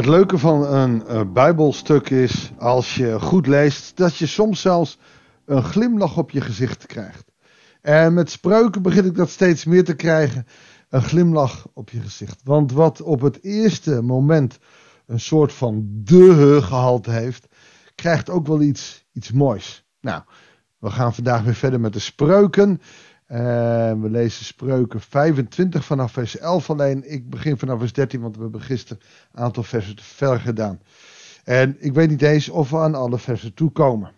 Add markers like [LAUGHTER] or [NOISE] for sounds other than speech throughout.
Het leuke van een uh, Bijbelstuk is, als je goed leest, dat je soms zelfs een glimlach op je gezicht krijgt. En met spreuken begin ik dat steeds meer te krijgen, een glimlach op je gezicht. Want wat op het eerste moment een soort van de gehalte heeft, krijgt ook wel iets, iets moois. Nou, we gaan vandaag weer verder met de spreuken. We lezen spreuken 25 vanaf vers 11 alleen. Ik begin vanaf vers 13, want we hebben gisteren een aantal versen te ver gedaan. En ik weet niet eens of we aan alle versen toekomen.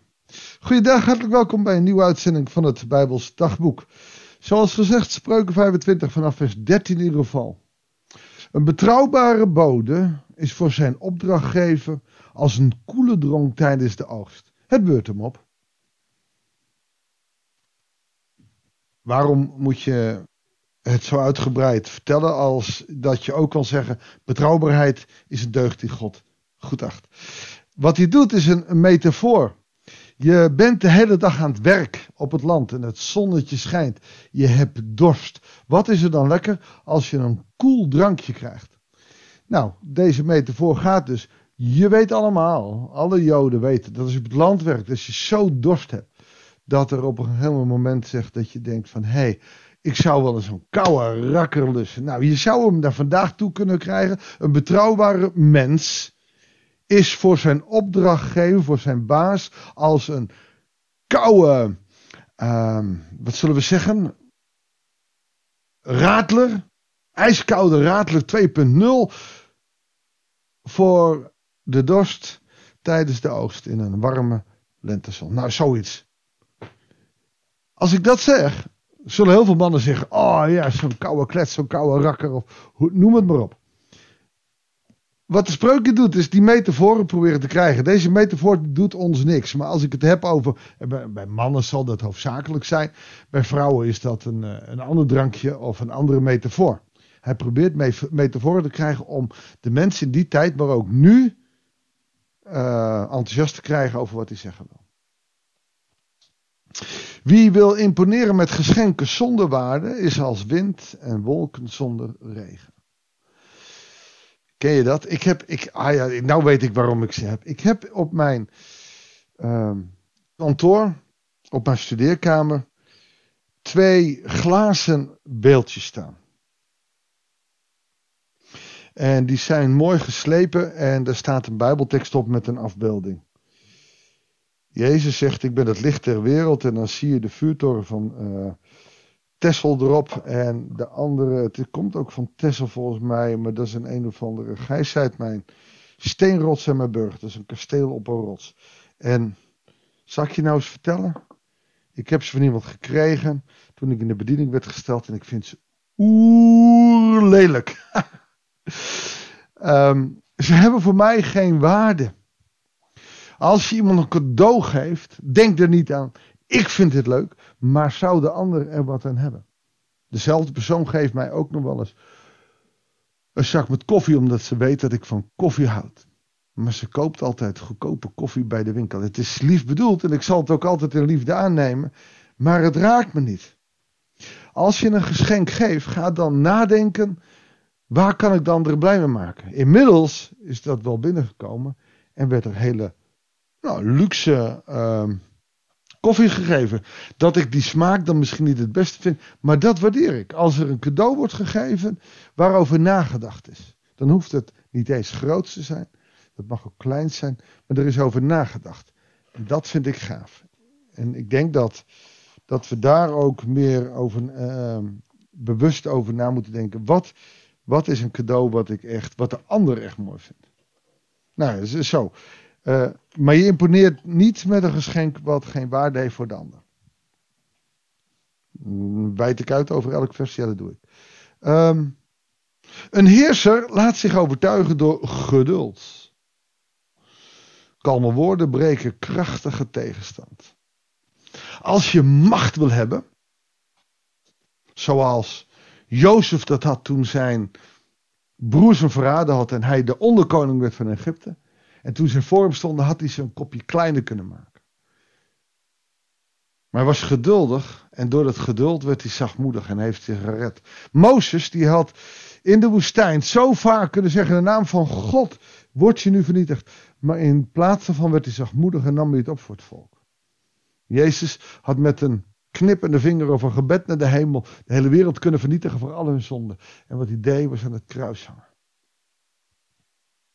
Goeiedag, hartelijk welkom bij een nieuwe uitzending van het Bijbels Dagboek. Zoals gezegd, spreuken 25 vanaf vers 13 in ieder geval. Een betrouwbare bode is voor zijn opdrachtgever als een koele dronk tijdens de oogst. Het beurt hem op. Waarom moet je het zo uitgebreid vertellen als dat je ook kan zeggen: betrouwbaarheid is een deugd die God goed acht. Wat hij doet is een, metafoor. Je bent de hele dag aan het werk op het land en het zonnetje schijnt. Je hebt dorst. Wat is er dan lekker als je een koel drankje krijgt? Nou, deze metafoor gaat dus. Je weet allemaal, alle Joden weten dat als je op het land werkt, als je zo dorst hebt, dat er op een heel moment zegt dat je denkt van hé, hey, ik zou wel eens een koude rakker lussen. Nou, je zou hem daar vandaag toe kunnen krijgen. Een betrouwbare mens is voor zijn opdrachtgever, voor zijn baas, als een koude, uh, wat zullen we zeggen, radler, ijskoude radler 2.0 voor de dorst tijdens de oogst in een warme lentezon. Nou, zoiets. Als ik dat zeg, zullen heel veel mannen zeggen: Oh ja, zo'n koude klets, zo'n koude rakker, of noem het maar op. Wat de spreukje doet, is die metaforen proberen te krijgen. Deze metafoor doet ons niks. Maar als ik het heb over. Bij mannen zal dat hoofdzakelijk zijn. Bij vrouwen is dat een, eh, een ander drankje of een andere metafoor. Hij probeert metaforen te krijgen om de mensen in die tijd, maar ook nu. Uh, enthousiast te krijgen over wat hij zeggen wil. Wie wil imponeren met geschenken zonder waarde, is als wind en wolken zonder regen. Ken je dat? Ik heb, ik, ah ja, nou weet ik waarom ik ze heb. Ik heb op mijn uh, kantoor, op mijn studeerkamer, twee glazen beeldjes staan. En die zijn mooi geslepen en daar staat een Bijbeltekst op met een afbeelding. Jezus zegt: Ik ben het licht der wereld. En dan zie je de vuurtoren van uh, Tessel erop. En de andere, het komt ook van Tessel volgens mij, maar dat is een een of andere. Gij mijn steenrots en mijn burg. Dat is een kasteel op een rots. En zal ik je nou eens vertellen? Ik heb ze van iemand gekregen toen ik in de bediening werd gesteld. En ik vind ze oerlelijk. um, [LAUGHS] ze hebben voor mij geen waarde. Als je iemand een cadeau geeft, denk er niet aan. Ik vind het leuk, maar zou de ander er wat aan hebben? Dezelfde persoon geeft mij ook nog wel eens een zak met koffie, omdat ze weet dat ik van koffie houd. Maar ze koopt altijd goedkope koffie bij de winkel. Het is lief bedoeld en ik zal het ook altijd in liefde aannemen, maar het raakt me niet. Als je een geschenk geeft, ga dan nadenken, waar kan ik de ander blij mee maken? Inmiddels is dat wel binnengekomen en werd er hele nou, luxe uh, koffie gegeven. Dat ik die smaak dan misschien niet het beste vind. Maar dat waardeer ik. Als er een cadeau wordt gegeven waarover nagedacht is. Dan hoeft het niet eens groot te zijn. Dat mag ook klein zijn. Maar er is over nagedacht. En dat vind ik gaaf. En ik denk dat, dat we daar ook meer over, uh, bewust over na moeten denken. Wat, wat is een cadeau wat ik echt, wat de ander echt mooi vindt? Nou, zo. Uh, maar je imponeert niet met een geschenk wat geen waarde heeft voor de ander. Wijd ik uit over elk vers? Ja, dat doe ik. Um, een heerser laat zich overtuigen door geduld. Kalme woorden breken krachtige tegenstand. Als je macht wil hebben, zoals Jozef dat had toen zijn broers hem verraden had en hij de onderkoning werd van Egypte, en toen ze voor hem stonden, had hij ze een kopje kleiner kunnen maken. Maar hij was geduldig En door dat geduld werd hij zachtmoedig en heeft zich gered. Mozes die had in de woestijn zo vaak kunnen zeggen: de naam van God wordt je nu vernietigd. Maar in plaats daarvan werd hij zachtmoedig en nam hij het op voor het volk. Jezus had met een knippende vinger of een gebed naar de hemel de hele wereld kunnen vernietigen voor al hun zonden. En wat hij deed was aan het kruis hangen.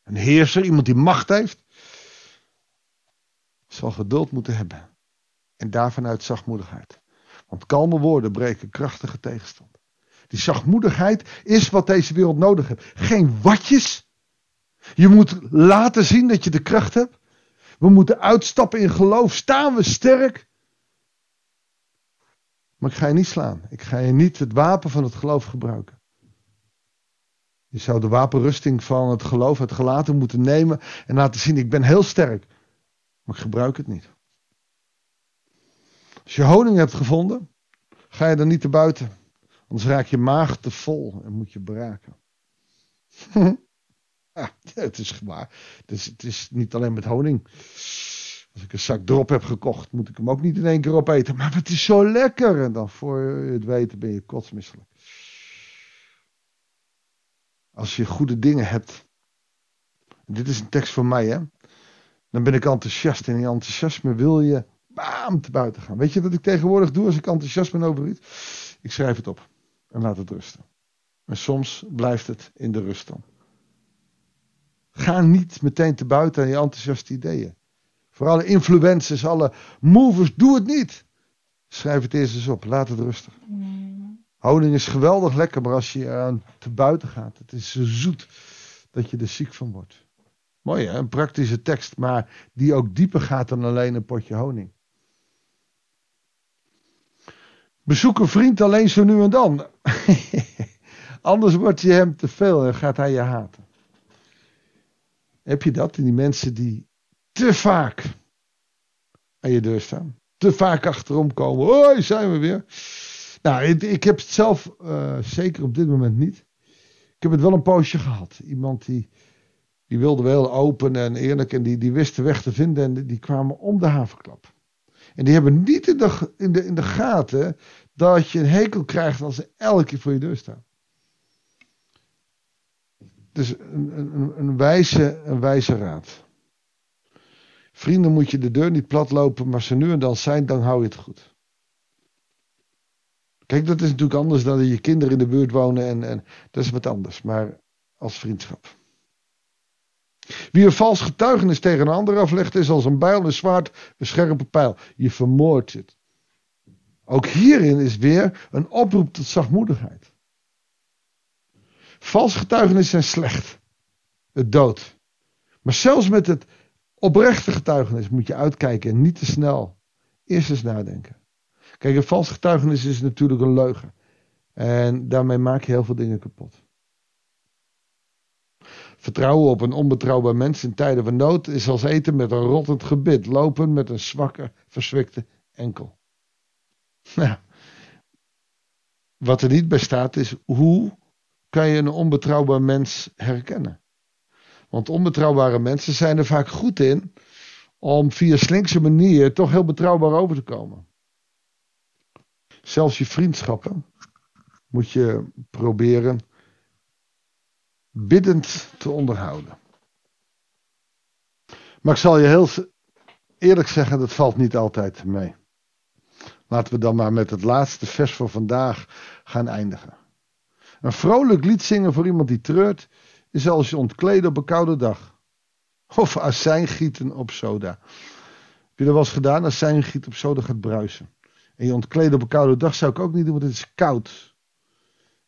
Een heerser, iemand die macht heeft, zal geduld moeten hebben. En daarvan uit zachtmoedigheid. Want kalme woorden breken krachtige tegenstand. Die zachtmoedigheid is wat deze wereld nodig heeft. Geen watjes. Je moet laten zien dat je de kracht hebt. We moeten uitstappen in geloof. Staan we sterk. Maar ik ga je niet slaan. Ik ga je niet het wapen van het geloof gebruiken. Je zou de wapenrusting van het geloof, het gelaten moeten nemen en laten zien: ik ben heel sterk. Maar ik gebruik het niet. Als je honing hebt gevonden, ga je dan niet te buiten. Anders raak je maag te vol en moet je braken. [LAUGHS] het is gewaar. Het is, het is niet alleen met honing. Als ik een zak drop heb gekocht, moet ik hem ook niet in één keer opeten. Maar het is zo lekker. En dan voor je het weten ben je kotsmisselijk. Als je goede dingen hebt. Dit is een tekst voor mij, hè. Dan ben ik enthousiast. En in enthousiasme wil je bam te buiten gaan. Weet je wat ik tegenwoordig doe als ik enthousiast ben over iets? Ik schrijf het op. En laat het rusten. En soms blijft het in de rust dan. Ga niet meteen te buiten aan je enthousiaste ideeën. Voor alle influencers, alle movers, doe het niet. Schrijf het eerst eens op, laat het rustig. Honing is geweldig lekker, maar als je aan te buiten gaat, het is zo zoet dat je er ziek van wordt. Mooi hè, een praktische tekst, maar die ook dieper gaat dan alleen een potje honing. Bezoek een vriend alleen zo nu en dan. [LAUGHS] Anders wordt je hem te veel en gaat hij je haten. Heb je dat? die mensen die te vaak aan je deur staan. Te vaak achterom komen. Hoi, zijn we weer. Nou, ik, ik heb het zelf uh, zeker op dit moment niet. Ik heb het wel een poosje gehad. Iemand die, die wilde wel open en eerlijk en die, die wist de weg te vinden en die kwamen om de havenklap. En die hebben niet in de, in, de, in de gaten dat je een hekel krijgt als ze elke keer voor je deur staan. Dus een, een, een, wijze, een wijze raad. Vrienden moet je de deur niet platlopen, maar ze nu en dan zijn, dan hou je het goed. Kijk, dat is natuurlijk anders dan dat je kinderen in de buurt wonen en, en dat is wat anders, maar als vriendschap. Wie een vals getuigenis tegen een ander aflegt, is als een bijl, een zwaard, een scherpe pijl. Je vermoordt het. Ook hierin is weer een oproep tot zachtmoedigheid. Vals getuigenis zijn slecht. Het dood. Maar zelfs met het oprechte getuigenis moet je uitkijken en niet te snel. Eerst eens nadenken. Kijk, een vals getuigenis is natuurlijk een leugen. En daarmee maak je heel veel dingen kapot. Vertrouwen op een onbetrouwbaar mens in tijden van nood is als eten met een rottend gebit, lopen met een zwakke, verzwikte enkel. Nou, wat er niet bij staat is hoe kan je een onbetrouwbaar mens herkennen? Want onbetrouwbare mensen zijn er vaak goed in om via slinkse manier toch heel betrouwbaar over te komen. Zelfs je vriendschappen moet je proberen biddend te onderhouden. Maar ik zal je heel eerlijk zeggen, dat valt niet altijd mee. Laten we dan maar met het laatste vers voor vandaag gaan eindigen. Een vrolijk lied zingen voor iemand die treurt is als je ontkleden op een koude dag. Of azijn gieten op soda. Heb je dat wel eens gedaan? Azijn gieten op soda gaat bruisen. En je ontkleden op een koude dag zou ik ook niet doen, want het is koud.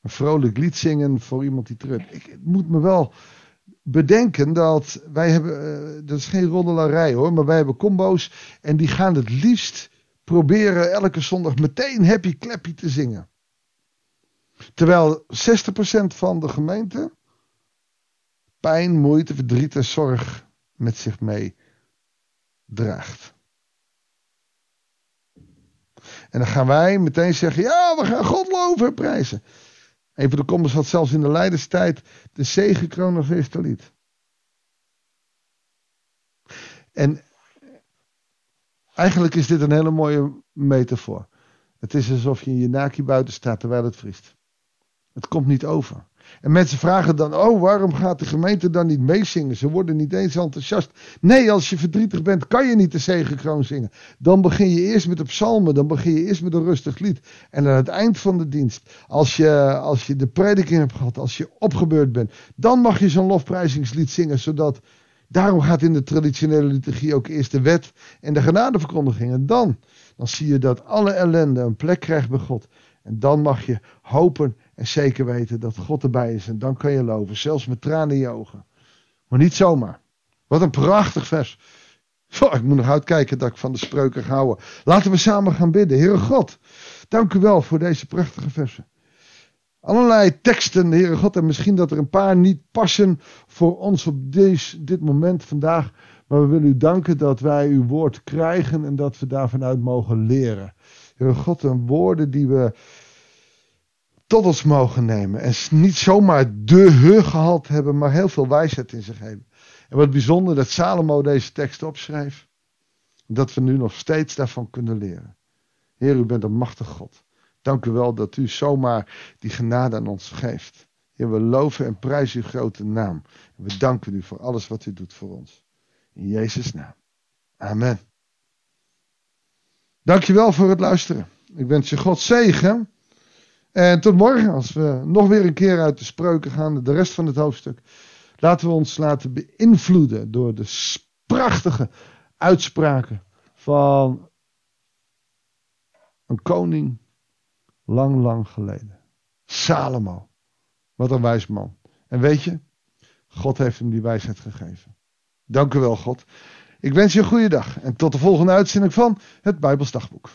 Een vrolijk lied zingen voor iemand die treurt. Ik moet me wel bedenken dat wij hebben, uh, dat is geen roddelarij hoor, maar wij hebben combo's en die gaan het liefst proberen elke zondag meteen happy clappy te zingen. Terwijl 60% van de gemeente pijn, moeite, verdriet en zorg met zich mee draagt. En dan gaan wij meteen zeggen: ja, we gaan God loven en prijzen. Een van de kommers had zelfs in de Leiderstijd de zegenkroon als lied. En eigenlijk is dit een hele mooie metafoor. Het is alsof je in je naki buiten staat terwijl het vriest. Het komt niet over. En mensen vragen dan, oh waarom gaat de gemeente dan niet meezingen? Ze worden niet eens enthousiast. Nee, als je verdrietig bent kan je niet de zegenkroon zingen. Dan begin je eerst met de psalmen, dan begin je eerst met een rustig lied. En aan het eind van de dienst, als je, als je de prediking hebt gehad, als je opgebeurd bent, dan mag je zo'n lofprijzingslied zingen, zodat... Daarom gaat in de traditionele liturgie ook eerst de wet en de genadeverkondiging. En dan, dan zie je dat alle ellende een plek krijgt bij God. En dan mag je hopen en zeker weten dat God erbij is. En dan kan je loven, zelfs met tranen in je ogen. Maar niet zomaar. Wat een prachtig vers. Ik moet nog uitkijken dat ik van de spreuken ga houden. Laten we samen gaan bidden. Heere God, dank u wel voor deze prachtige versen. Allerlei teksten, Heere God, en misschien dat er een paar niet passen voor ons op deze, dit moment vandaag. Maar we willen u danken dat wij uw woord krijgen en dat we daarvan uit mogen leren. Heere God, en woorden die we tot ons mogen nemen. En niet zomaar de he gehad hebben, maar heel veel wijsheid in zich hebben. En wat bijzonder dat Salomo deze tekst opschreef. Dat we nu nog steeds daarvan kunnen leren. Heer, u bent een machtig God. Dank u wel dat u zomaar die genade aan ons geeft. Heer, we loven en prijzen uw grote naam. We danken u voor alles wat u doet voor ons. In Jezus' naam. Amen. Dankjewel voor het luisteren. Ik wens je God zegen. En tot morgen, als we nog weer een keer uit de spreuken gaan, de rest van het hoofdstuk. Laten we ons laten beïnvloeden door de prachtige uitspraken van een koning lang, lang geleden. Salomo. Wat een wijs man. En weet je, God heeft hem die wijsheid gegeven. Dank u wel, God. Ik wens je een goede dag en tot de volgende uitzending van het Bijbels Dagboek.